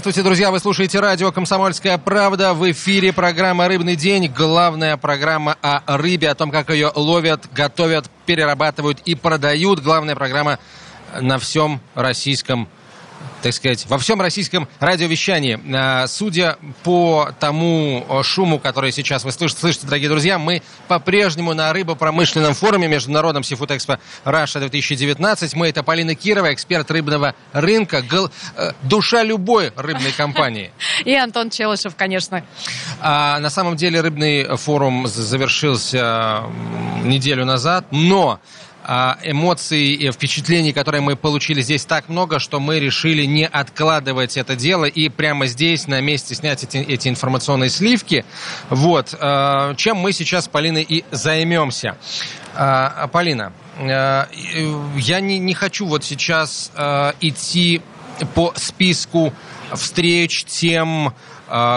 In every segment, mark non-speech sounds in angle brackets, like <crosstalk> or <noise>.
Здравствуйте, друзья! Вы слушаете радио «Комсомольская правда». В эфире программа «Рыбный день». Главная программа о рыбе, о том, как ее ловят, готовят, перерабатывают и продают. Главная программа на всем российском так сказать, во всем российском радиовещании. А, судя по тому шуму, который сейчас вы слышите, слышите дорогие друзья, мы по-прежнему на рыбопромышленном форуме Международном Seafood Expo Russia 2019. Мы это Полина Кирова, эксперт рыбного рынка, гл... Э, душа любой рыбной компании. И Антон Челышев, конечно. А, на самом деле рыбный форум завершился неделю назад, но эмоций и впечатлений, которые мы получили здесь так много, что мы решили не откладывать это дело и прямо здесь на месте снять эти, эти информационные сливки. Вот. А, чем мы сейчас с Полиной и займемся. А, Полина, я не, не хочу вот сейчас идти по списку встреч, тем, э,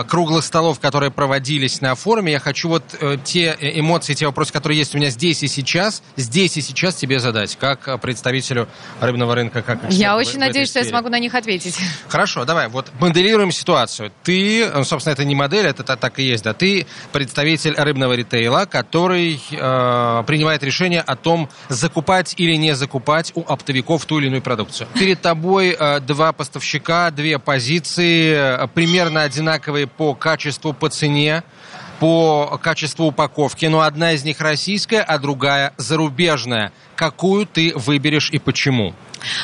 круглых столов, которые проводились на форуме. Я хочу вот э, те эмоции, те вопросы, которые есть у меня здесь и сейчас, здесь и сейчас тебе задать, как представителю рыбного рынка. Как я очень в, надеюсь, в что я смогу на них ответить. Хорошо, давай, вот моделируем ситуацию. Ты, ну, собственно, это не модель, это так и есть, да, ты представитель рыбного ритейла, который э, принимает решение о том, закупать или не закупать у оптовиков ту или иную продукцию. Перед тобой э, два поставщика, две позиции, э, примерно одинаковые одинаковые по качеству, по цене, по качеству упаковки, но одна из них российская, а другая зарубежная. Какую ты выберешь и почему?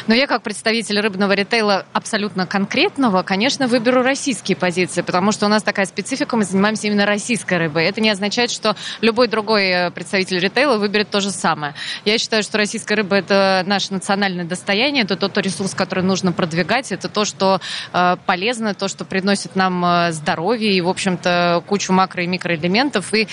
Но я как представитель рыбного ритейла абсолютно конкретного, конечно, выберу российские позиции, потому что у нас такая специфика, мы занимаемся именно российской рыбой. Это не означает, что любой другой э, представитель ритейла выберет то же самое. Я считаю, что российская рыба – это наше национальное достояние, это тот ресурс, который нужно продвигать, это то, что э, полезно, то, что приносит нам э, здоровье и, в общем-то, кучу макро- и микроэлементов. И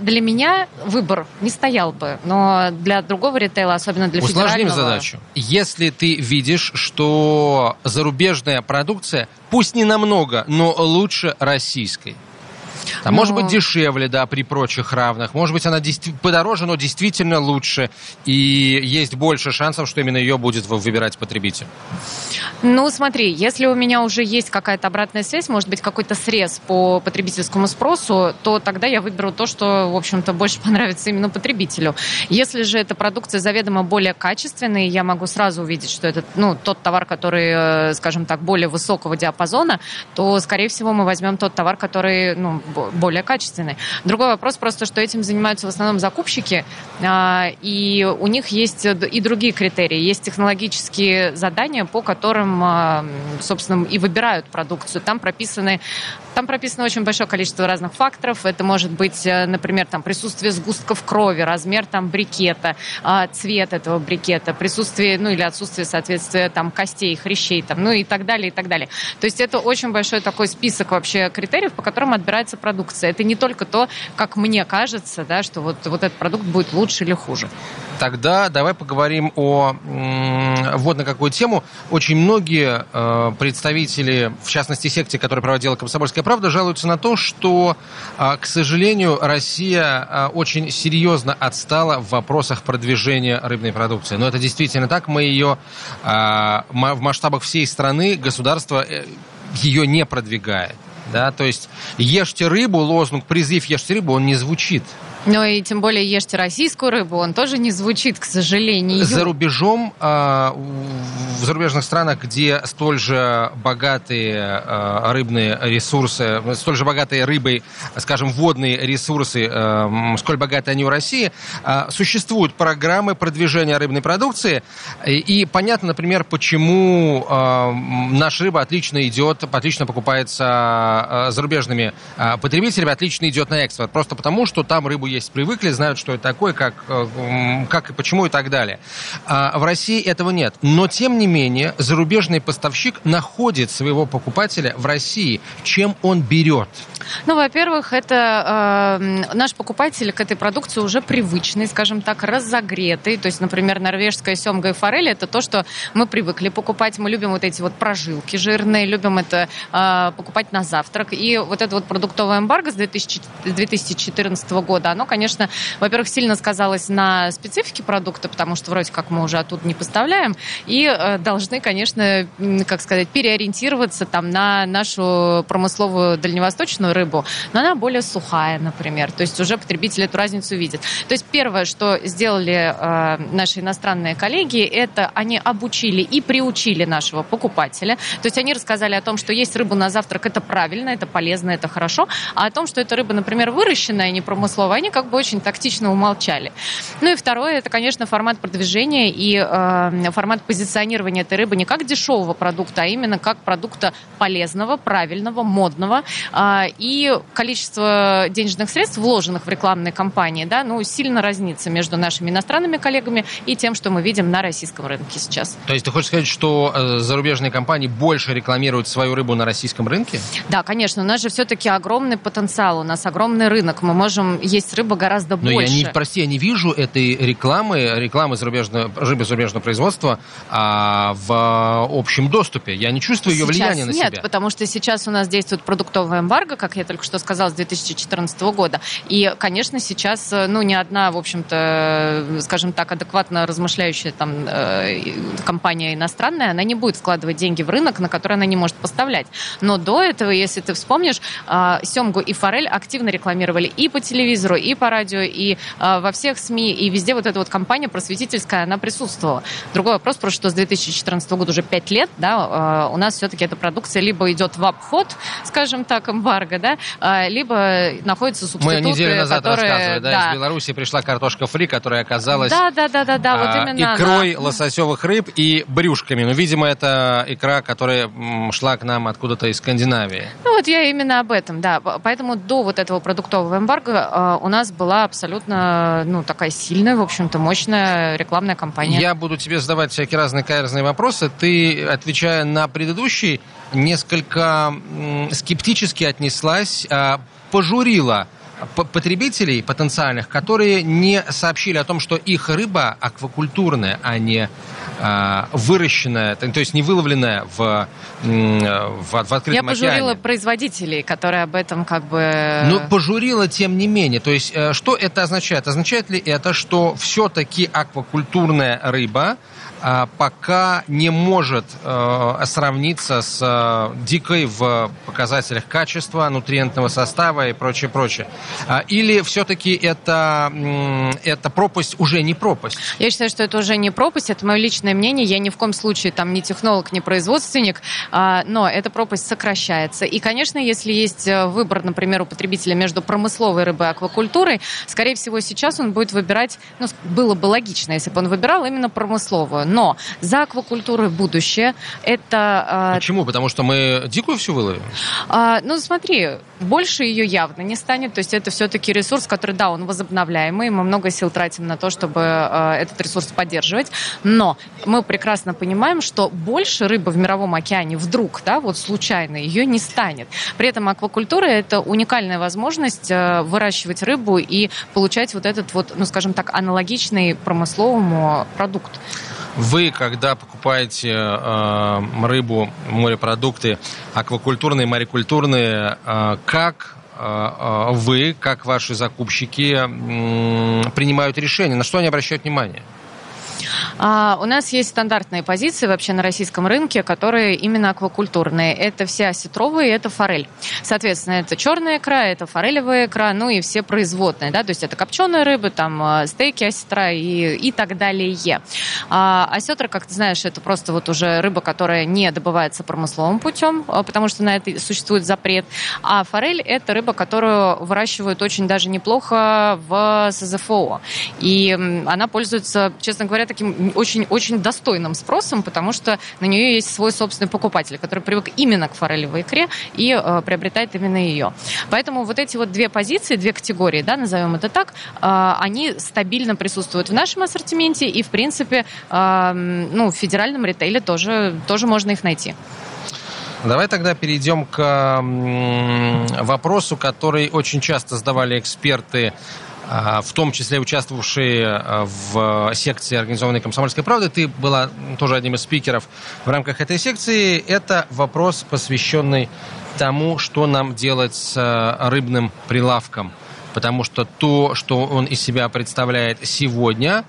для меня выбор не стоял бы, но для другого ритейла, особенно для Усложним федерального... задачу. Если ты видишь, что зарубежная продукция, пусть не намного, но лучше российской, а может быть дешевле, да, при прочих равных. Может быть, она подороже, но действительно лучше. И есть больше шансов, что именно ее будет выбирать потребитель. Ну, смотри, если у меня уже есть какая-то обратная связь, может быть, какой-то срез по потребительскому спросу, то тогда я выберу то, что, в общем-то, больше <laughs> понравится именно потребителю. Если же эта продукция заведомо более качественная, я могу сразу увидеть, что это ну, тот товар, который, э, скажем так, более высокого диапазона, то, скорее всего, мы возьмем тот товар, который ну, более качественный. Другой вопрос просто, что этим занимаются в основном закупщики, а, и у них есть и другие критерии. Есть технологические задания, по которым, а, собственно, и выбирают продукцию. Там прописаны там прописано очень большое количество разных факторов. Это может быть, э, например, там, присутствие сгустков крови, размер там, брикета, а, цвет этого брикета, присутствие, ну или отсутствие соответствия там, костей, хрящей, там, ну и так далее, и так далее. То есть это очень большой такой список вообще критериев, по которым отбирается продукция. Это не только то, как мне кажется, да, что вот, вот этот продукт будет лучше или хуже. Тогда давай поговорим о вот на какую тему. Очень многие э, представители, в частности секции, которая проводила «Комсомольская правда», жалуются на то, что, э, к сожалению, Россия э, очень серьезно отстала в вопросах продвижения рыбной продукции. Но это действительно так. Мы ее э, в масштабах всей страны государство э, ее не продвигает. Да, то есть ешьте рыбу, лозунг призыв ешьте рыбу, он не звучит. Ну и тем более ешьте российскую рыбу, он тоже не звучит, к сожалению. За рубежом, а, в зарубежных странах, где столь же богатые а, рыбные ресурсы, столь же богатые рыбой, скажем, водные ресурсы, а, сколь богаты они у России, существуют программы продвижения рыбной продукции. И понятно, например, почему наша рыба отлично идет, отлично покупается зарубежными потребителями, отлично идет на экспорт. Просто потому, что там рыбу есть привыкли, знают, что это такое, как, э, как и почему и так далее. А в России этого нет. Но, тем не менее, зарубежный поставщик находит своего покупателя в России. Чем он берет? Ну, во-первых, это э, наш покупатель к этой продукции уже привычный, скажем так, разогретый. То есть, например, норвежская семга и форель – это то, что мы привыкли покупать. Мы любим вот эти вот прожилки жирные, любим это э, покупать на завтрак. И вот это вот продуктовое эмбарго с 2000, 2014 года, оно, конечно, во-первых, сильно сказалось на специфике продукта, потому что вроде как мы уже оттуда не поставляем, и э, должны, конечно, как сказать, переориентироваться там на нашу промысловую дальневосточную рыбу, но она более сухая, например. То есть уже потребитель эту разницу видит. То есть первое, что сделали э, наши иностранные коллеги, это они обучили и приучили нашего покупателя. То есть они рассказали о том, что есть рыбу на завтрак, это правильно, это полезно, это хорошо. А о том, что эта рыба, например, выращенная, не промысловая, они как бы очень тактично умолчали. Ну и второе, это, конечно, формат продвижения и э, формат позиционирования этой рыбы не как дешевого продукта, а именно как продукта полезного, правильного, модного. Э, и количество денежных средств, вложенных в рекламные кампании, да, ну, сильно разнится между нашими иностранными коллегами и тем, что мы видим на российском рынке сейчас. То есть ты хочешь сказать, что э, зарубежные компании больше рекламируют свою рыбу на российском рынке? Да, конечно. У нас же все-таки огромный потенциал, у нас огромный рынок. Мы можем есть рыбу гораздо Но больше. Я не, прости, я не вижу этой рекламы, рекламы зарубежного, рыбы зарубежного производства а, в общем доступе. Я не чувствую ее сейчас влияния на нет, себя. Нет, потому что сейчас у нас действует продуктовая эмбарго, как я только что сказала, с 2014 года. И, конечно, сейчас, ну, ни одна, в общем-то, скажем так, адекватно размышляющая там э, компания иностранная, она не будет вкладывать деньги в рынок, на который она не может поставлять. Но до этого, если ты вспомнишь, э, семгу и форель активно рекламировали и по телевизору, и по радио, и э, во всех СМИ, и везде вот эта вот компания просветительская, она присутствовала. Другой вопрос просто, что с 2014 года уже 5 лет, да, у нас все-таки эта продукция либо идет в обход, скажем так, эмбарго, да, а, либо находятся субституты, Мы неделю назад которые... рассказывали, да, да, из Беларуси пришла картошка фри, которая оказалась да, да, да, да, да, вот а, именно икрой она. лососевых рыб и брюшками. Ну, видимо, это икра, которая шла к нам откуда-то из Скандинавии. Ну, вот я именно об этом, да. Поэтому до вот этого продуктового эмбарго а, у нас была абсолютно, ну, такая сильная, в общем-то, мощная рекламная кампания. Я буду тебе задавать всякие разные каверзные вопросы. Ты, отвечая на предыдущий, несколько скептически отнеслась, а, пожурила потребителей потенциальных, которые не сообщили о том, что их рыба аквакультурная, а не э, выращенная, то есть не выловленная в, в, в открытом Я океане. пожурила производителей, которые об этом как бы... Ну, пожурила тем не менее. То есть э, что это означает? Означает ли это, что все-таки аквакультурная рыба а, пока не может э, сравниться с э, дикой в показателях качества, нутриентного состава и прочее, прочее. А, или все-таки это, это пропасть уже не пропасть? Я считаю, что это уже не пропасть, это мое личное мнение. Я ни в коем случае там не технолог, не производственник, а, но эта пропасть сокращается. И, конечно, если есть э, выбор, например, у потребителя между промысловой рыбой и аквакультурой, скорее всего, сейчас он будет выбирать, ну, было бы логично, если бы он выбирал именно промысловую. Но за аквакультурой будущее. Это... А, Почему? Потому что мы дикую всю выловим? А, ну, смотри, больше ее явно не станет. То есть это все-таки ресурс, который, да, он возобновляемый. Мы много сил тратим на то, чтобы а, этот ресурс поддерживать. Но мы прекрасно понимаем, что больше рыбы в мировом океане вдруг, да, вот случайно, ее не станет. При этом аквакультура – это уникальная возможность выращивать рыбу и получать вот этот вот, ну, скажем так, аналогичный промысловому продукт. Вы, когда покупаете э, рыбу, морепродукты, аквакультурные, морекультурные, э, как э, э вы, как ваши закупщики э, принимают решения? На что они обращают внимание? А, у нас есть стандартные позиции вообще на российском рынке, которые именно аквакультурные. Это все осетровые, это форель. Соответственно, это черная икра, это форелевая икра, ну и все производные, да, то есть это копченая рыба, там а, стейки осетра и, и так далее. А, осетра, как ты знаешь, это просто вот уже рыба, которая не добывается промысловым путем, а, потому что на это существует запрет. А форель это рыба, которую выращивают очень даже неплохо в СЗФО. И она пользуется, честно говоря, таким очень-очень достойным спросом, потому что на нее есть свой собственный покупатель, который привык именно к форелевой икре и э, приобретает именно ее. Поэтому вот эти вот две позиции, две категории, да, назовем это так, э, они стабильно присутствуют в нашем ассортименте и, в принципе, э, ну, в федеральном ритейле тоже, тоже можно их найти. Давай тогда перейдем к вопросу, который очень часто задавали эксперты в том числе участвовавшие а, в секции организованной «Комсомольской правды». Ты была тоже одним из спикеров в рамках этой секции. Это вопрос, посвященный тому, что нам делать с а, рыбным прилавком. Потому что то, что он из себя представляет сегодня,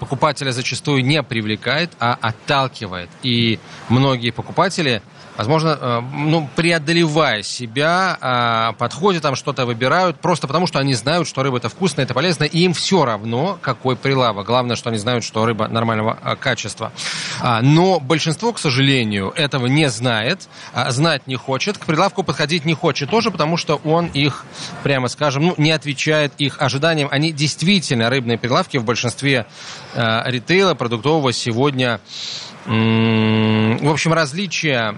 покупателя зачастую не привлекает, а отталкивает. И многие покупатели – возможно, э, ну, преодолевая себя, а, подходят там, что-то выбирают, просто потому что они знают, что рыба это вкусная, это полезно, и им все равно, какой прилавок. Главное, что они знают, что рыба нормального а, качества. А, но большинство, к сожалению, этого не знает, знать не хочет, к прилавку подходить не хочет тоже, потому что он их, прямо скажем, ну, не отвечает их ожиданиям. Они действительно, рыбные прилавки в большинстве ритейла продуктового сегодня в общем, различия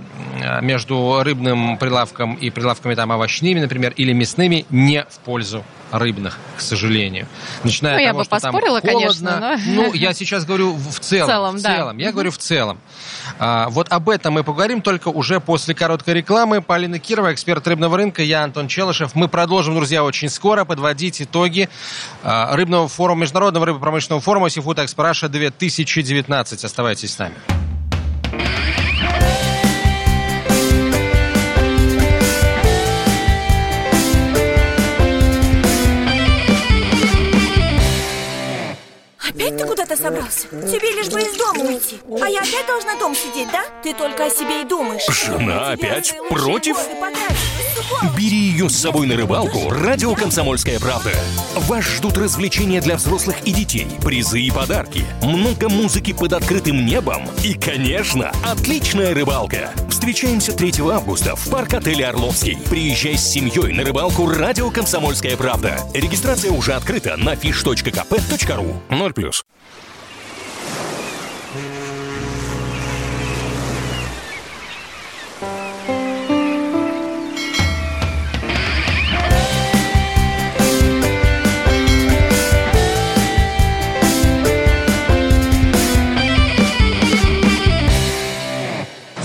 между рыбным прилавком и прилавками там овощными, например, или мясными не в пользу рыбных, к сожалению. Начиная ну, от того, я бы что поспорила, там холодно. Конечно, но... Ну, <laughs> я сейчас говорю в целом. В целом, в целом. Да. Я угу. говорю в целом. А, вот об этом мы поговорим только уже после короткой рекламы. Полина Кирова, эксперт рыбного рынка, я Антон Челышев. Мы продолжим, друзья, очень скоро подводить итоги а, рыбного форума, Международного рыбопромышленного форума Seafood Expo Russia 2019. Оставайтесь с нами. Собрался? Тебе лишь бы из дома уйти А я опять должна дом сидеть, да? Ты только о себе и думаешь Жена опять против? Бери ее с собой на рыбалку «Радио Комсомольская правда». Вас ждут развлечения для взрослых и детей, призы и подарки, много музыки под открытым небом и, конечно, отличная рыбалка. Встречаемся 3 августа в парк-отеле «Орловский». Приезжай с семьей на рыбалку «Радио Комсомольская правда». Регистрация уже открыта на fish.kp.ru 0+.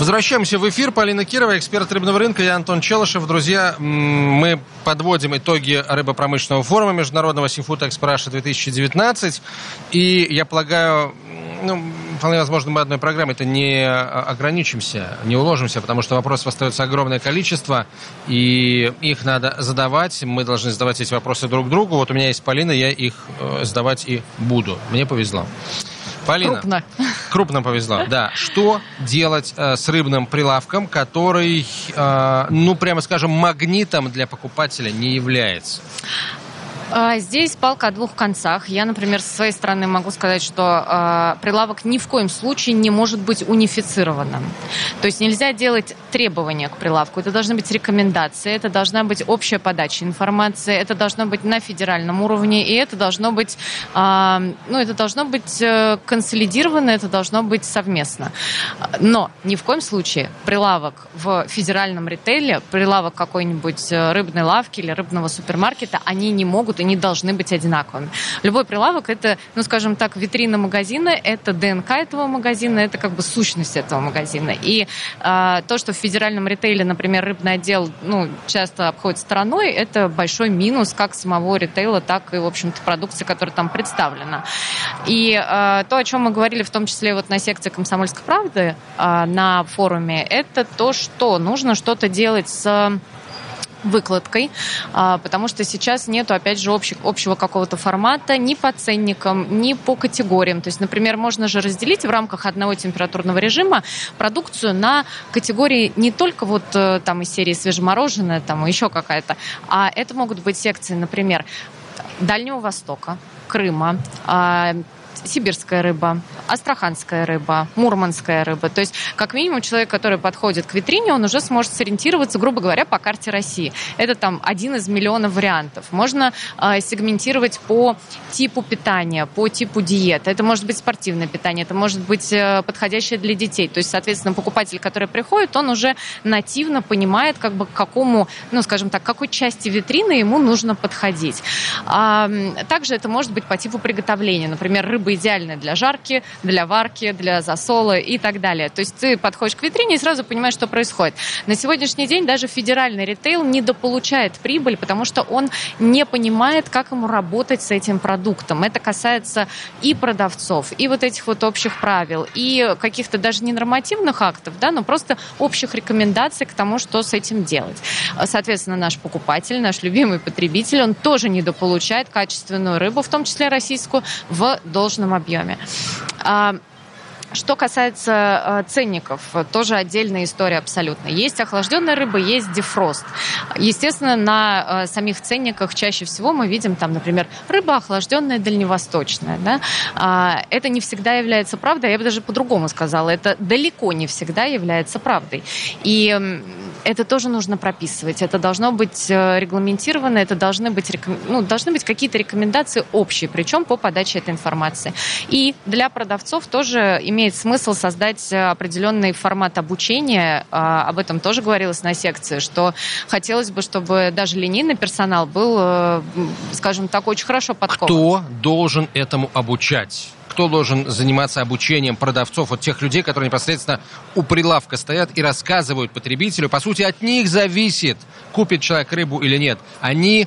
Возвращаемся в эфир. Полина Кирова, эксперт рыбного рынка, я Антон Челышев. Друзья, мы подводим итоги рыбопромышленного форума Международного Seafood Expo 2019. И я полагаю, ну, вполне возможно, мы одной программой это не ограничимся, не уложимся, потому что вопросов остается огромное количество, и их надо задавать. Мы должны задавать эти вопросы друг другу. Вот у меня есть Полина, я их э, задавать и буду. Мне повезло. Полина. Крупно. Крупно повезло, да. Что делать э, с рыбным прилавком, который, э, ну, прямо скажем, магнитом для покупателя не является? А, здесь палка о двух концах. Я, например, со своей стороны могу сказать, что э, прилавок ни в коем случае не может быть унифицированным. То есть нельзя делать требования к прилавку. Это должны быть рекомендации, это должна быть общая подача информации, это должно быть на федеральном уровне, и это должно быть, э, ну, это должно быть э, консолидировано, это должно быть совместно. Но ни в коем случае прилавок в федеральном ритейле, прилавок какой-нибудь э, рыбной лавки или рыбного супермаркета, они не могут и не должны быть одинаковыми. Любой прилавок это, ну, скажем так, витрина магазина, это ДНК этого магазина, это как бы сущность этого магазина. И э, то, что в федеральном ритейле, например, рыбный отдел, ну, часто обходит стороной, это большой минус как самого ритейла, так и, в общем-то, продукции, которая там представлена. И э, то, о чем мы говорили, в том числе вот на секции «Комсомольской правды» э, на форуме, это то, что нужно что-то делать с выкладкой, а, потому что сейчас нету, опять же, общих, общего какого-то формата ни по ценникам, ни по категориям. То есть, например, можно же разделить в рамках одного температурного режима продукцию на категории не только вот э, там из серии свежемороженое, там еще какая-то, а это могут быть секции, например, Дальнего Востока, Крыма, а, сибирская рыба, астраханская рыба, мурманская рыба. То есть, как минимум, человек, который подходит к витрине, он уже сможет сориентироваться, грубо говоря, по карте России. Это там один из миллионов вариантов. Можно э, сегментировать по типу питания, по типу диеты. Это может быть спортивное питание, это может быть э, подходящее для детей. То есть, соответственно, покупатель, который приходит, он уже нативно понимает, как бы к какому, ну, скажем так, какой части витрины ему нужно подходить. А, также это может быть по типу приготовления. Например, рыба рыба идеальная для жарки, для варки, для засола и так далее. То есть ты подходишь к витрине и сразу понимаешь, что происходит. На сегодняшний день даже федеральный ритейл недополучает прибыль, потому что он не понимает, как ему работать с этим продуктом. Это касается и продавцов, и вот этих вот общих правил, и каких-то даже не нормативных актов, да, но просто общих рекомендаций к тому, что с этим делать. Соответственно, наш покупатель, наш любимый потребитель, он тоже недополучает качественную рыбу, в том числе российскую, в должном объеме. А, что касается э, ценников, тоже отдельная история абсолютно. Есть охлажденная рыба, есть дефрост. Естественно, на э, самих ценниках чаще всего мы видим там, например, рыба охлажденная дальневосточная. Да? А, это не всегда является правдой, я бы даже по-другому сказала, это далеко не всегда является правдой. И это тоже нужно прописывать. Это должно быть э, регламентировано, это должны быть, ну, должны быть какие-то рекомендации общие, причем по подаче этой информации. И для продавцов тоже имеет смысл создать э, определенный формат обучения. А, об этом тоже говорилось на секции, что хотелось бы, чтобы даже линейный персонал был, э, скажем так, очень хорошо подкован. Кто должен этому обучать? Кто должен заниматься обучением продавцов, вот тех людей, которые непосредственно у прилавка стоят и рассказывают потребителю. По сути, от них зависит, купит человек рыбу или нет. Они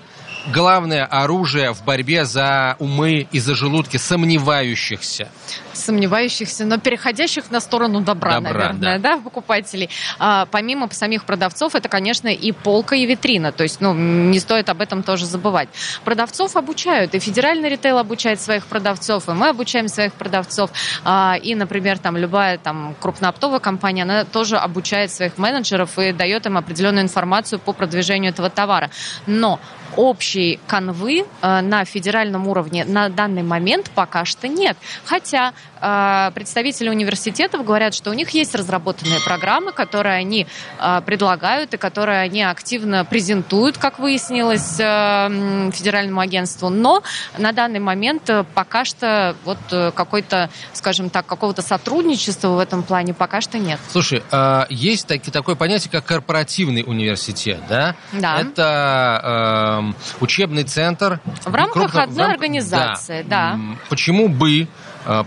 главное оружие в борьбе за умы и за желудки сомневающихся сомневающихся, но переходящих на сторону добра, добра наверное, да. да, покупателей. А, помимо самих продавцов, это, конечно, и полка, и витрина. То есть, ну, не стоит об этом тоже забывать. Продавцов обучают, и федеральный ритейл обучает своих продавцов, и мы обучаем своих продавцов. А, и, например, там любая там крупнооптовая компания, она тоже обучает своих менеджеров и дает им определенную информацию по продвижению этого товара. Но общей канвы э, на федеральном уровне на данный момент пока что нет. Хотя э, представители университетов говорят, что у них есть разработанные программы, которые они э, предлагают и которые они активно презентуют, как выяснилось, федеральному агентству. Но на данный момент пока что вот какой-то, скажем так, какого-то сотрудничества в этом плане пока что нет. Слушай, есть такое понятие, как корпоративный университет, да? Да. Это учебный центр. В рамках одной организации, да. Почему бы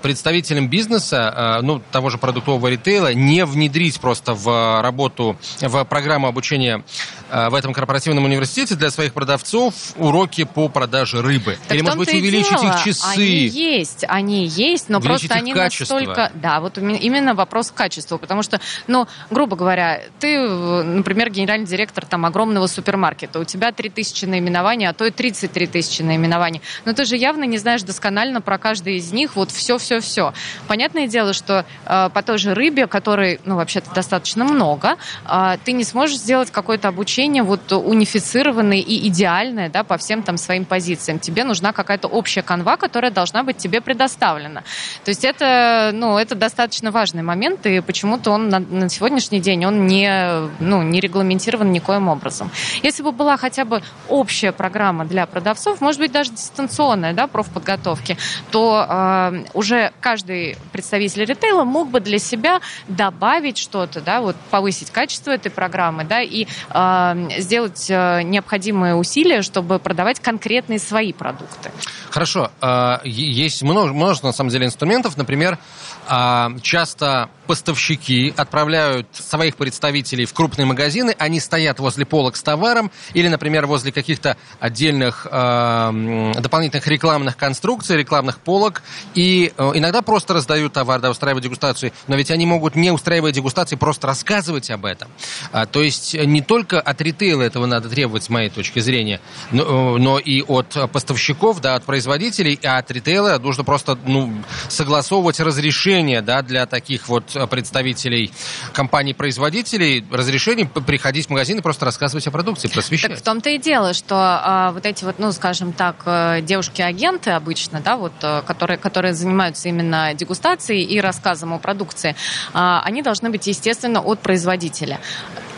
представителям бизнеса, э, ну, того же продуктового ритейла, не внедрить просто в работу, в программу обучения э, в этом корпоративном университете для своих продавцов уроки по продаже рыбы? Так Или, может быть, увеличить дело. их часы? Они есть, они есть, но просто они качество. настолько... Да, вот именно вопрос качества, потому что, ну, грубо говоря, ты, например, генеральный директор там огромного супермаркета, у тебя 3000 наименований, а то и 33 тысячи наименований, но ты же явно не знаешь досконально про каждый из них вот все все-все-все. Понятное дело, что э, по той же рыбе, которой, ну, вообще-то достаточно много, э, ты не сможешь сделать какое-то обучение вот унифицированное и идеальное, да, по всем там своим позициям. Тебе нужна какая-то общая канва, которая должна быть тебе предоставлена. То есть это, ну, это достаточно важный момент, и почему-то он на, на сегодняшний день, он не, ну, не регламентирован никоим образом. Если бы была хотя бы общая программа для продавцов, может быть, даже дистанционная, да, профподготовки, то э, уже каждый представитель ритейла мог бы для себя добавить что-то, да, вот повысить качество этой программы, да, и э, сделать необходимые усилия, чтобы продавать конкретные свои продукты. Хорошо. Э, есть множество, на самом деле, инструментов. Например, э, часто поставщики отправляют своих представителей в крупные магазины, они стоят возле полок с товаром или, например, возле каких-то отдельных э, дополнительных рекламных конструкций, рекламных полок, и э, иногда просто раздают товар, да, устраивают дегустацию, но ведь они могут, не устраивая дегустации, просто рассказывать об этом. А, то есть не только от ритейла этого надо требовать, с моей точки зрения, но, э, но и от поставщиков, да, от производителей, а от ритейла нужно просто ну, согласовывать разрешение да, для таких вот представителей компаний-производителей разрешение приходить в магазин и просто рассказывать о продукции, просвещать. Так в том-то и дело, что а, вот эти вот, ну, скажем так, э, девушки-агенты обычно, да, вот, э, которые, которые занимаются именно дегустацией и рассказом о продукции, а, они должны быть, естественно, от производителя.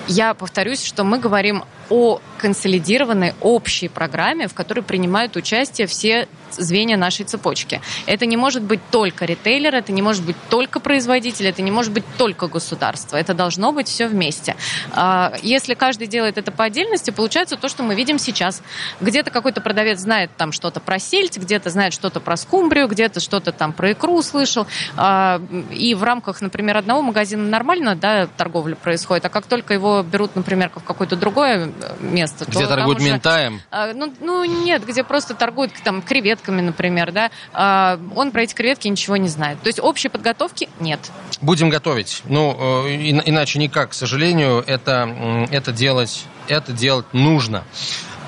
Я повторюсь, что мы говорим о консолидированной общей программе, в которой принимают участие все звенья нашей цепочки. Это не может быть только ритейлер, это не может быть только производитель, это не может быть только государство. Это должно быть все вместе. А, если каждый делает это по отдельности, получается то, что мы видим сейчас. Где-то какой-то продавец знает там что-то про сельдь, где-то знает что-то про скумбрию, где-то что-то там про икру услышал. А, и в рамках, например, одного магазина нормально да, торговля происходит, а как только его берут, например, в какое-то другое место, где торгуют уже, ментаем? А, ну, ну, нет, где просто торгуют там креветками, например, да, он про эти креветки ничего не знает. То есть общей подготовки нет. Будем готовить. Ну, э, иначе никак, к сожалению, это, это делать, это делать нужно.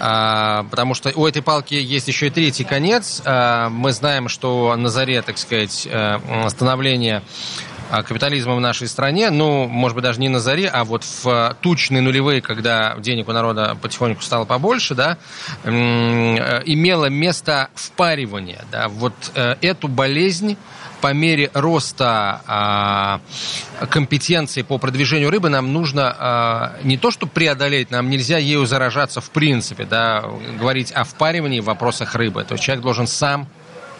А, потому что у этой палки есть еще и третий конец. А, мы знаем, что на заре, так сказать, э, становления а, капитализма в нашей стране, ну, может быть, даже не на заре, а вот в тучные нулевые, когда денег у народа потихоньку стало побольше, да, э, имело место впаривание, да, вот эту болезнь по мере роста а, компетенции по продвижению рыбы нам нужно а, не то, что преодолеть, нам нельзя ею заражаться в принципе, да, говорить о впаривании в вопросах рыбы. То есть человек должен сам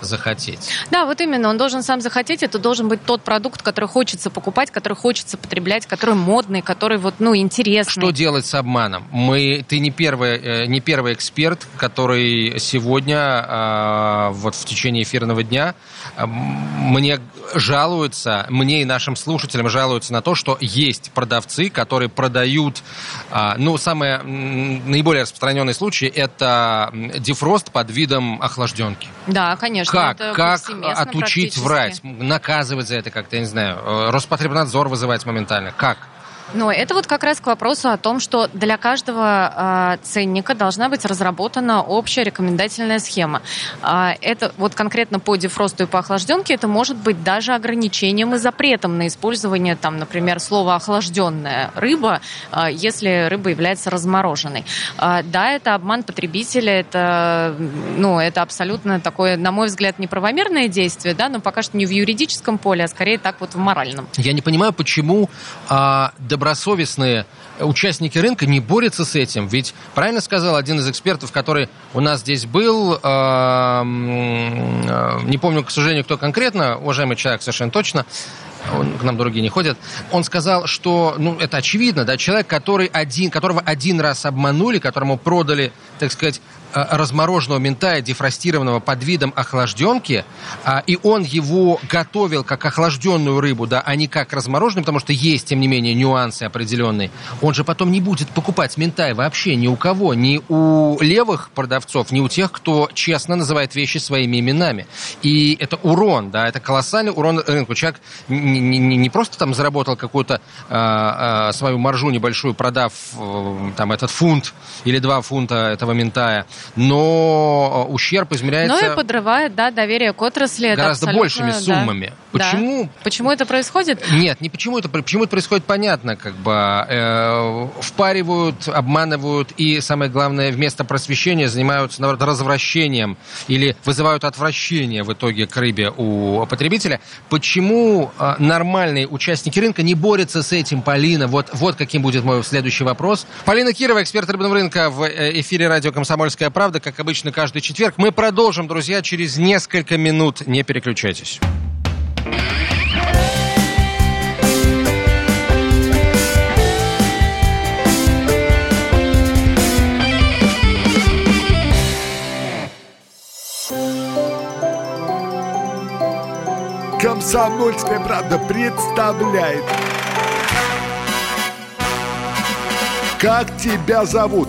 захотеть. Да, вот именно, он должен сам захотеть, это должен быть тот продукт, который хочется покупать, который хочется потреблять, который модный, который вот, ну, интересный. Что делать с обманом? Мы, ты не первый, э, не первый эксперт, который сегодня, а, вот в течение эфирного дня, а, мне жалуются, мне и нашим слушателям жалуются на то, что есть продавцы, которые продают, а, ну, самый наиболее распространенный случай – это дефрост под видом охлажденки. Да, конечно как, как отучить врать? Наказывать за это как-то, я не знаю. Э, Роспотребнадзор вызывать моментально. Как? Но это вот как раз к вопросу о том, что для каждого э, ценника должна быть разработана общая рекомендательная схема. Э, это вот конкретно по дефросту и по охлажденке это может быть даже ограничением и запретом на использование, там, например, слова охлажденная рыба, э, если рыба является размороженной. Э, да, это обман потребителя, это, ну, это абсолютно такое, на мой взгляд, неправомерное действие, да, но пока что не в юридическом поле, а скорее так вот в моральном. Я не понимаю, почему э, добросовестные участники рынка не борются с этим. Ведь правильно сказал один из экспертов, который у нас здесь был, э, э, не помню, к сожалению, кто конкретно, уважаемый человек совершенно точно, он, к нам другие не ходят, он сказал, что, ну, это очевидно, да, человек, который один, которого один раз обманули, которому продали, так сказать, размороженного ментая, дефростированного под видом охлажденки, а, и он его готовил как охлажденную рыбу, да, а не как размороженную, потому что есть, тем не менее, нюансы определенные, он же потом не будет покупать ментай вообще ни у кого, ни у левых продавцов, ни у тех, кто честно называет вещи своими именами. И это урон, да, это колоссальный урон рынку. Человек не, не, не просто там заработал какую-то э, э, свою маржу небольшую, продав э, там этот фунт или два фунта этого ментая, но э, ущерб измеряется... Ну и подрывает, да, доверие к отрасли. Гораздо большими суммами. Да. Почему? Да. Почему это происходит? Нет, не почему это, почему это происходит, понятно, как бы э, впаривают, обманывают и, самое главное, вместо просвещения занимаются, наоборот, развращением или вызывают отвращение в итоге к рыбе у потребителя. Почему э, нормальные участники рынка не борются с этим, Полина? Вот, вот каким будет мой следующий вопрос. Полина Кирова, эксперт рыбного рынка в э, эфире радио «Комсомольская правда», как обычно, каждый четверг. Мы продолжим, друзья, через несколько минут. Не переключайтесь. Комсомольская правда представляет. Как тебя зовут?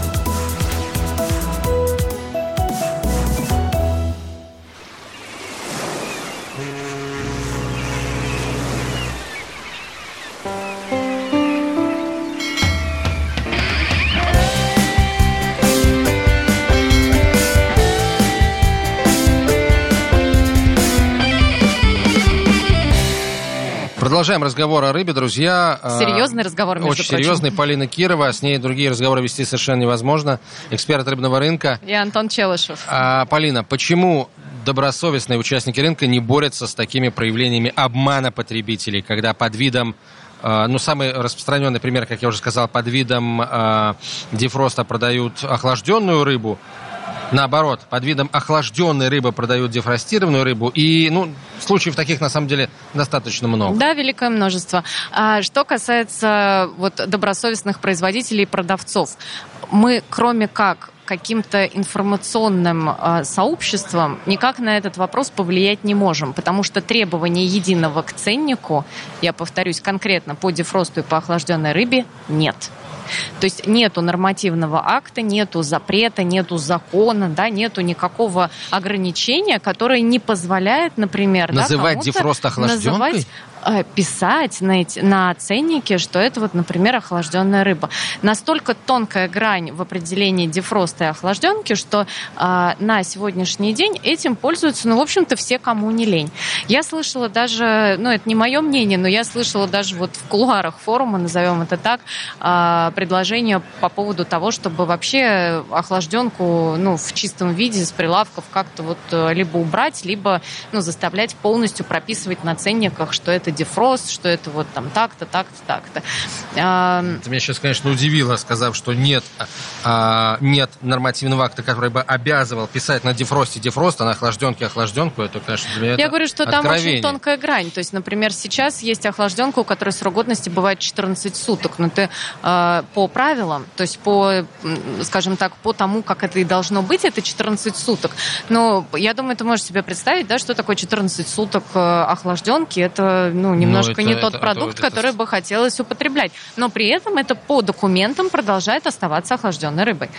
Продолжаем разговор о рыбе, друзья. Серьезный разговор, между Очень прочим. серьезный. Полина Кирова. С ней другие разговоры вести совершенно невозможно. Эксперт рыбного рынка. И Антон Челышев. А, Полина, почему добросовестные участники рынка не борются с такими проявлениями обмана потребителей, когда под видом э, ну, самый распространенный пример, как я уже сказал, под видом э, дефроста продают охлажденную рыбу, Наоборот, под видом охлажденной рыбы продают дефростированную рыбу. И, ну, случаев таких, на самом деле, достаточно много. Да, великое множество. А что касается вот добросовестных производителей и продавцов, мы, кроме как каким-то информационным э, сообществом никак на этот вопрос повлиять не можем, потому что требования единого к ценнику, я повторюсь, конкретно по дефросту и по охлажденной рыбе нет. То есть нету нормативного акта, нету запрета, нету закона, да, нету никакого ограничения, которое не позволяет, например, называть да, дефрост охлажденкой? Называть, писать на, эти, на ценнике, что это вот, например, охлажденная рыба. Настолько тонкая грань в определении дефроста и охлажденки, что э, на сегодняшний день этим пользуются, ну, в общем-то, все, кому не лень. Я слышала даже, ну, это не мое мнение, но я слышала даже вот в кулуарах форума, назовем это так, э, предложение по поводу того, чтобы вообще охлажденку, ну, в чистом виде с прилавков как-то вот э, либо убрать, либо, ну, заставлять полностью прописывать на ценниках, что это дефрост, что это вот там так-то, так-то, так-то. А, Ты меня сейчас, конечно, удивила, сказав, что нет, а, нет нормативного акта, который бы обязывал писать на дефросте дефрост, а на охлажденке охлажденку. Это, конечно, для меня Я это говорю, что там откровение. очень тонкая грань. То есть, например, сейчас есть охлажденка, у которой срок годности бывает 14 суток. Но ты э, по правилам, то есть по, скажем так, по тому, как это и должно быть, это 14 суток. Но я думаю, ты можешь себе представить, да, что такое 14 суток э, охлажденки. Это ну, немножко это- не тот это- продукт, это- который бы хотелось употреблять. Но при этом это по документам продолжает оставаться охлажденной рыбой.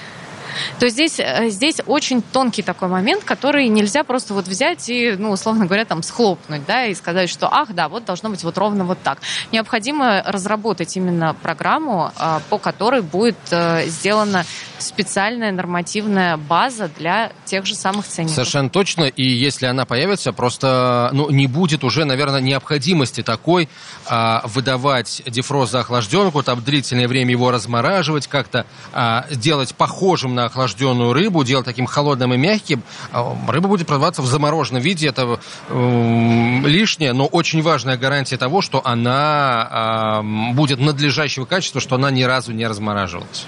То здесь, э, здесь очень тонкий такой момент, который нельзя просто вот взять и, ну, условно говоря, там схлопнуть, да, и сказать, что, ах, да, вот должно быть вот ровно вот так. Необходимо разработать именно программу, а, по которой будет э, сделана специальная нормативная база для тех же самых ценников. Совершенно точно. И если она появится, просто ну, не будет уже, наверное, необходимости такой а, выдавать дефрост за охлажденку, там длительное время его размораживать, как-то а, сделать похожим на охлажденную рыбу, делать таким холодным и мягким. А, рыба будет продаваться в замороженном виде. Это м, лишняя, но очень важная гарантия того, что она а, будет надлежащего качества, что она ни разу не размораживалась.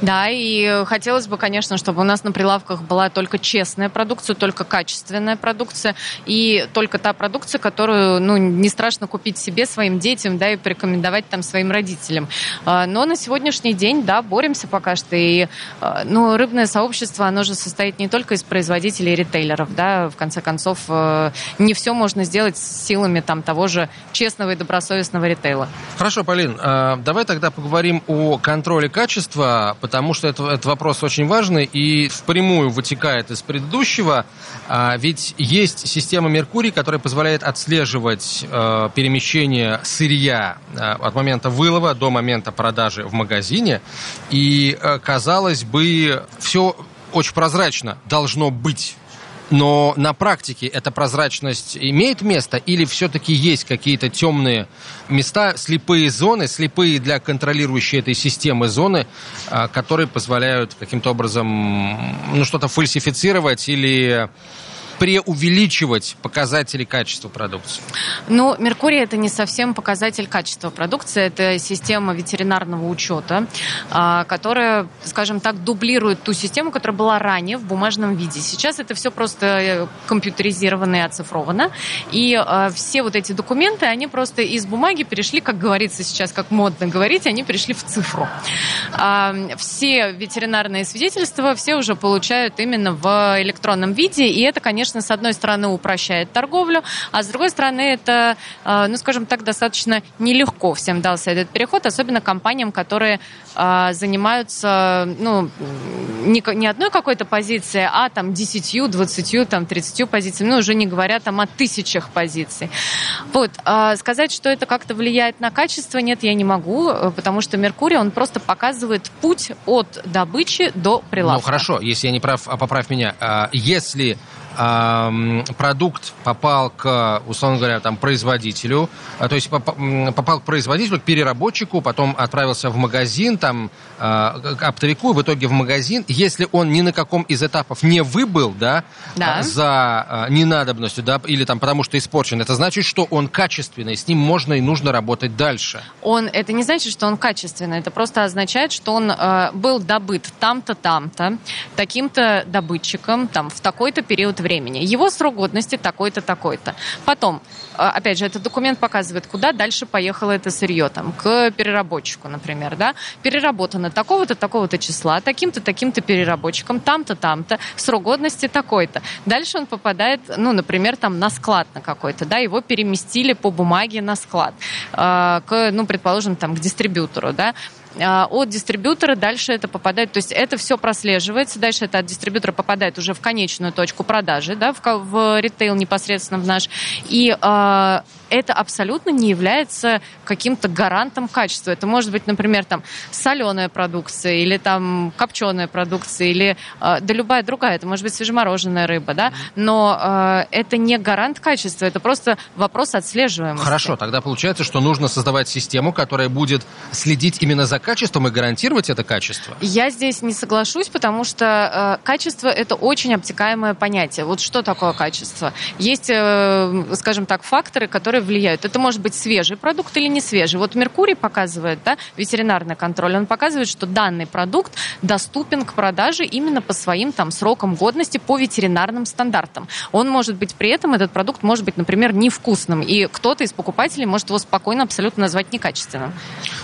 Да, и хотелось бы, конечно, чтобы у нас на прилавках была только честная продукция, только качественная продукция и только та продукция, которую ну, не страшно купить себе, своим детям, да, и порекомендовать там своим родителям. А, Но на сегодняшний день, да, боремся пока что. И, а, ну, рыбное сообщество, оно же состоит не только из производителей и ритейлеров, да, в конце концов, э, не все можно сделать с силами там того же честного и добросовестного ритейла. Хорошо, Полин, а, давай тогда поговорим о контроле качества, потому что это, это вопрос очень важный и впрямую вытекает из предыдущего. А, Ведь есть система Меркурий, которая позволяет отслеживать э, перемещение сырья э, от момента вылова до момента продажи в магазине. И, э, казалось бы, все очень прозрачно должно быть. Но на практике эта прозрачность имеет место или все-таки есть какие-то темные места, слепые зоны, слепые для контролирующей этой системы зоны, а, которые позволяют каким-то образом ну, что-то фальсифицировать или преувеличивать показатели качества продукции? Ну, Меркурий это не совсем показатель качества продукции, это система ветеринарного учета, а, которая, скажем так, дублирует ту систему, которая была ранее в бумажном виде. Сейчас это все просто э, компьютеризировано и оцифровано, и а, все вот эти документы, они просто из бумаги перешли, как говорится сейчас, как модно говорить, они перешли в цифру. А, Все ветеринарные свидетельства все уже получают именно в электронном виде, и это, конечно, с одной стороны упрощает торговлю, а с другой стороны это, э, ну, скажем так, достаточно нелегко всем дался этот переход, особенно компаниям, которые э, занимаются, ну, не, одной какой-то позицией, а там 10, 20, там 30 позициями, ну, уже не говоря там о тысячах позиций. Вот, а сказать, что это как-то влияет на качество, нет, я не могу, э, потому что Меркурий, он просто показывает путь от добычи до прилавка. Ну хорошо, если я не прав, а поправь меня. А, Если продукт попал к, условно говоря, там, производителю, а, то есть попал к производителю, к переработчику, потом отправился в магазин, там, к оптовику, в итоге в магазин. Если он ни на каком из этапов не выбыл, да, да. за ненадобностью, да, или там потому что испорчен, это значит, что он качественный, с ним можно и нужно работать дальше. Он, это не значит, что он качественный, это просто означает, что он э, был добыт там-то, там-то, таким-то добытчиком, там, в такой-то период времени. Его срок годности такой-то, такой-то. Потом, э, опять же, этот документ показывает, куда дальше поехало это сырье, там, к переработчику, например, да, переработано такого-то, такого-то числа, таким-то, таким-то переработчиком, там-то, там-то, срок годности такой-то. Дальше он попадает, ну, например, там, на склад на какой-то, да, его переместили по бумаге на склад, э, к, ну, предположим, там, к дистрибьютору, да, а, от дистрибьютора дальше это попадает, то есть это все прослеживается, дальше это от дистрибьютора попадает уже в конечную точку продажи, да, в, в ритейл непосредственно в наш, и э, это абсолютно не является каким-то гарантом качества. Это может быть, например, там соленая продукция или там копченая продукция или э, да любая другая. Это может быть свежемороженая рыба, да. Но э, это не гарант качества. Это просто вопрос отслеживаемости. Хорошо, тогда получается, что нужно создавать систему, которая будет следить именно за качеством и гарантировать это качество. Я здесь не соглашусь, потому что э, качество это очень обтекаемое понятие. Вот что такое качество? Есть, э, скажем так, факторы, которые которые влияют. Это может быть свежий продукт или не свежий. Вот Меркурий показывает, да, ветеринарный контроль, он показывает, что данный продукт доступен к продаже именно по своим там срокам годности по ветеринарным стандартам. Он может быть при этом, этот продукт может быть, например, невкусным, и кто-то из покупателей может его спокойно абсолютно назвать некачественным.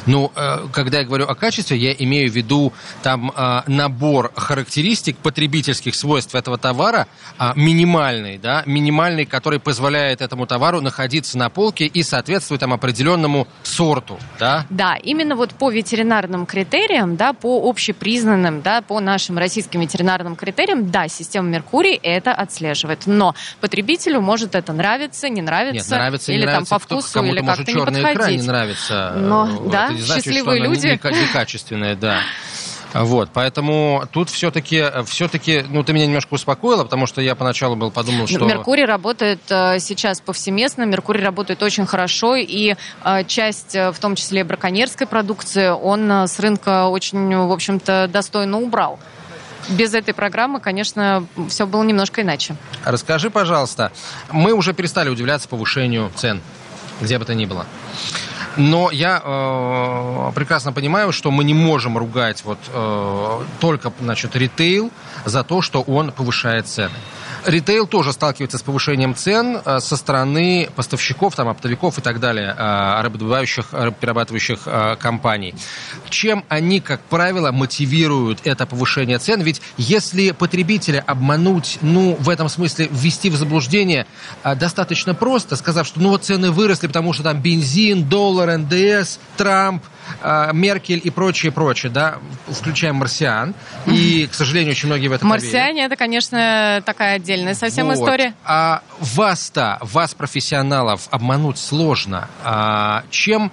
Ну, э, когда я говорю о качестве, я имею в виду там э, набор характеристик потребительских свойств этого товара а, минимальный, да, минимальный, который позволяет этому товару находиться на полке и соответствует там определенному сорту, да? Да, именно вот по ветеринарным критериям, да, по общепризнанным, да, по нашим российским ветеринарным критериям, да, система Меркурий это отслеживает. Но потребителю может это нравиться, не нравиться, Нет, нравится, или не там по вкусу, или как-то не подходить. не нравится. Но, да, это значит, счастливые что люди. Некачественная, да. Вот, поэтому тут все-таки, все-таки, ну, ты меня немножко успокоила, потому что я поначалу был подумал, что... Меркурий работает э, сейчас повсеместно, Меркурий работает очень хорошо, и э, часть, э, в том числе браконьерской продукции, он с рынка очень, в общем-то, достойно убрал без этой программы, конечно, все было немножко иначе. Расскажи, пожалуйста, мы уже перестали удивляться повышению цен, где бы то ни было. Но я э, прекрасно понимаю, что мы не можем ругать вот э, только значит, ритейл за то, что он повышает цены. Ритейл тоже сталкивается с повышением цен э, со стороны поставщиков, там, оптовиков и так далее, э, рыбоперерабатывающих э, компаний. Чем они, как правило, мотивируют это повышение цен? Ведь если потребителя обмануть, ну, в этом смысле ввести в заблуждение, достаточно просто, сказав, что ну вот цены выросли, потому что там бензин, доллар, НДС, Трамп – Меркель и прочее, прочее, да, включаем марсиан. И, к сожалению, очень многие в это Марсиане это, конечно, такая отдельная совсем вот. история. А вас-то, вас, профессионалов, обмануть сложно. А чем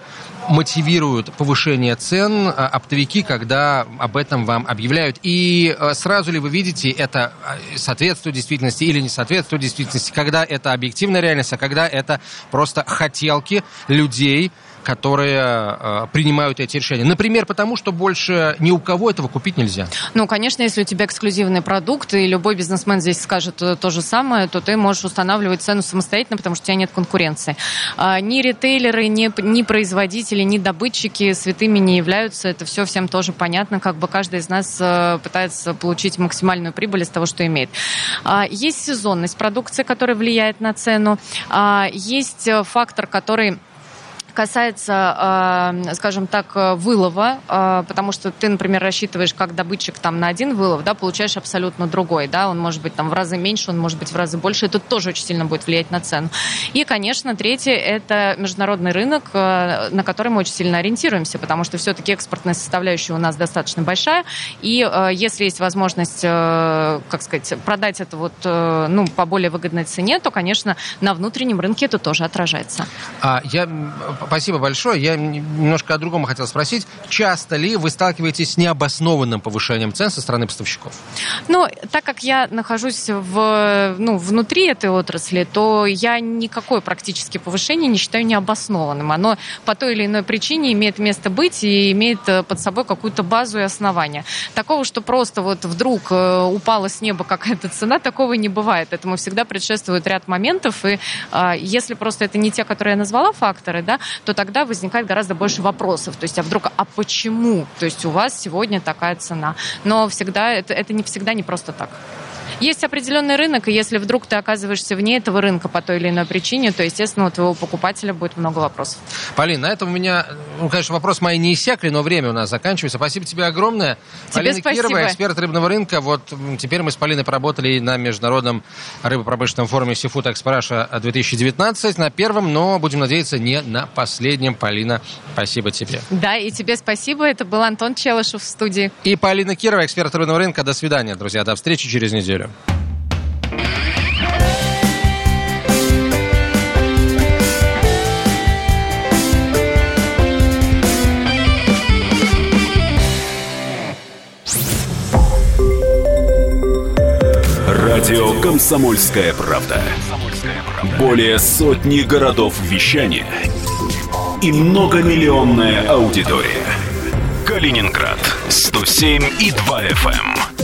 мотивируют повышение цен а, оптовики, когда об этом вам объявляют? И а, сразу ли вы видите, это соответствует действительности или не соответствует действительности, когда это объективная реальность, а когда это просто хотелки людей, которые э, принимают эти решения. Например, потому что больше ни у кого этого купить нельзя. Ну, конечно, если у тебя эксклюзивный продукт, и любой бизнесмен здесь скажет э, то же самое, то ты можешь устанавливать цену самостоятельно, потому что у тебя нет конкуренции. А, ни ритейлеры, ни, ни производители, ни добытчики святыми не являются. Это все всем тоже понятно. Как бы каждый из нас э, пытается получить максимальную прибыль из того, что имеет. А, есть сезонность продукции, которая влияет на цену. А, есть фактор, который касается, э, скажем так, вылова, э, потому что ты, например, рассчитываешь как добытчик там на один вылов, да, получаешь абсолютно другой, да, он может быть там в разы меньше, он может быть в разы больше, это тоже очень сильно будет влиять на цену. И, конечно, третье – это международный рынок, э, на который мы очень сильно ориентируемся, потому что все-таки экспортная составляющая у нас достаточно большая, и если есть возможность, как сказать, продать это вот, ну, по более выгодной цене, то, конечно, на внутреннем рынке это тоже отражается. А я спасибо большое. Я немножко о другом хотел спросить. Часто ли вы сталкиваетесь с необоснованным повышением цен со стороны поставщиков? Ну, так как я нахожусь в, ну, внутри этой отрасли, то я никакое практически повышение не считаю необоснованным. Оно по той или иной причине имеет место быть и имеет э, под собой какую-то базу и основание. Такого, что просто вот вдруг э, упала с неба какая-то цена, такого не бывает. Этому всегда предшествует ряд моментов, и а, если просто это не те, которые я назвала факторы, да, то тогда возникает гораздо больше вопросов. То есть, а вдруг, а почему? То есть у вас сегодня такая цена. Но всегда, это, это не всегда не просто так. Есть определенный рынок, и если вдруг ты оказываешься вне этого рынка по той или иной причине, то, естественно, у твоего покупателя будет много вопросов. Полин, на этом у меня, ну, конечно, вопрос мои не иссякли, но время у нас заканчивается. Спасибо тебе огромное. Тебе Полина спасибо. Кирова, эксперт рыбного рынка. Вот теперь мы с Полиной поработали на международном рыбопромышленном форуме Seafood Expo 2019 на первом, но, будем надеяться, не на последнем. Полина, спасибо тебе. Да, и тебе спасибо. Это был Антон Челышев в студии. И Полина Кирова, эксперт рыбного рынка. До свидания, друзья. До встречи через неделю. Радио «Комсомольская правда». Более сотни городов вещания и многомиллионная аудитория. Калининград 107 и 2 FM.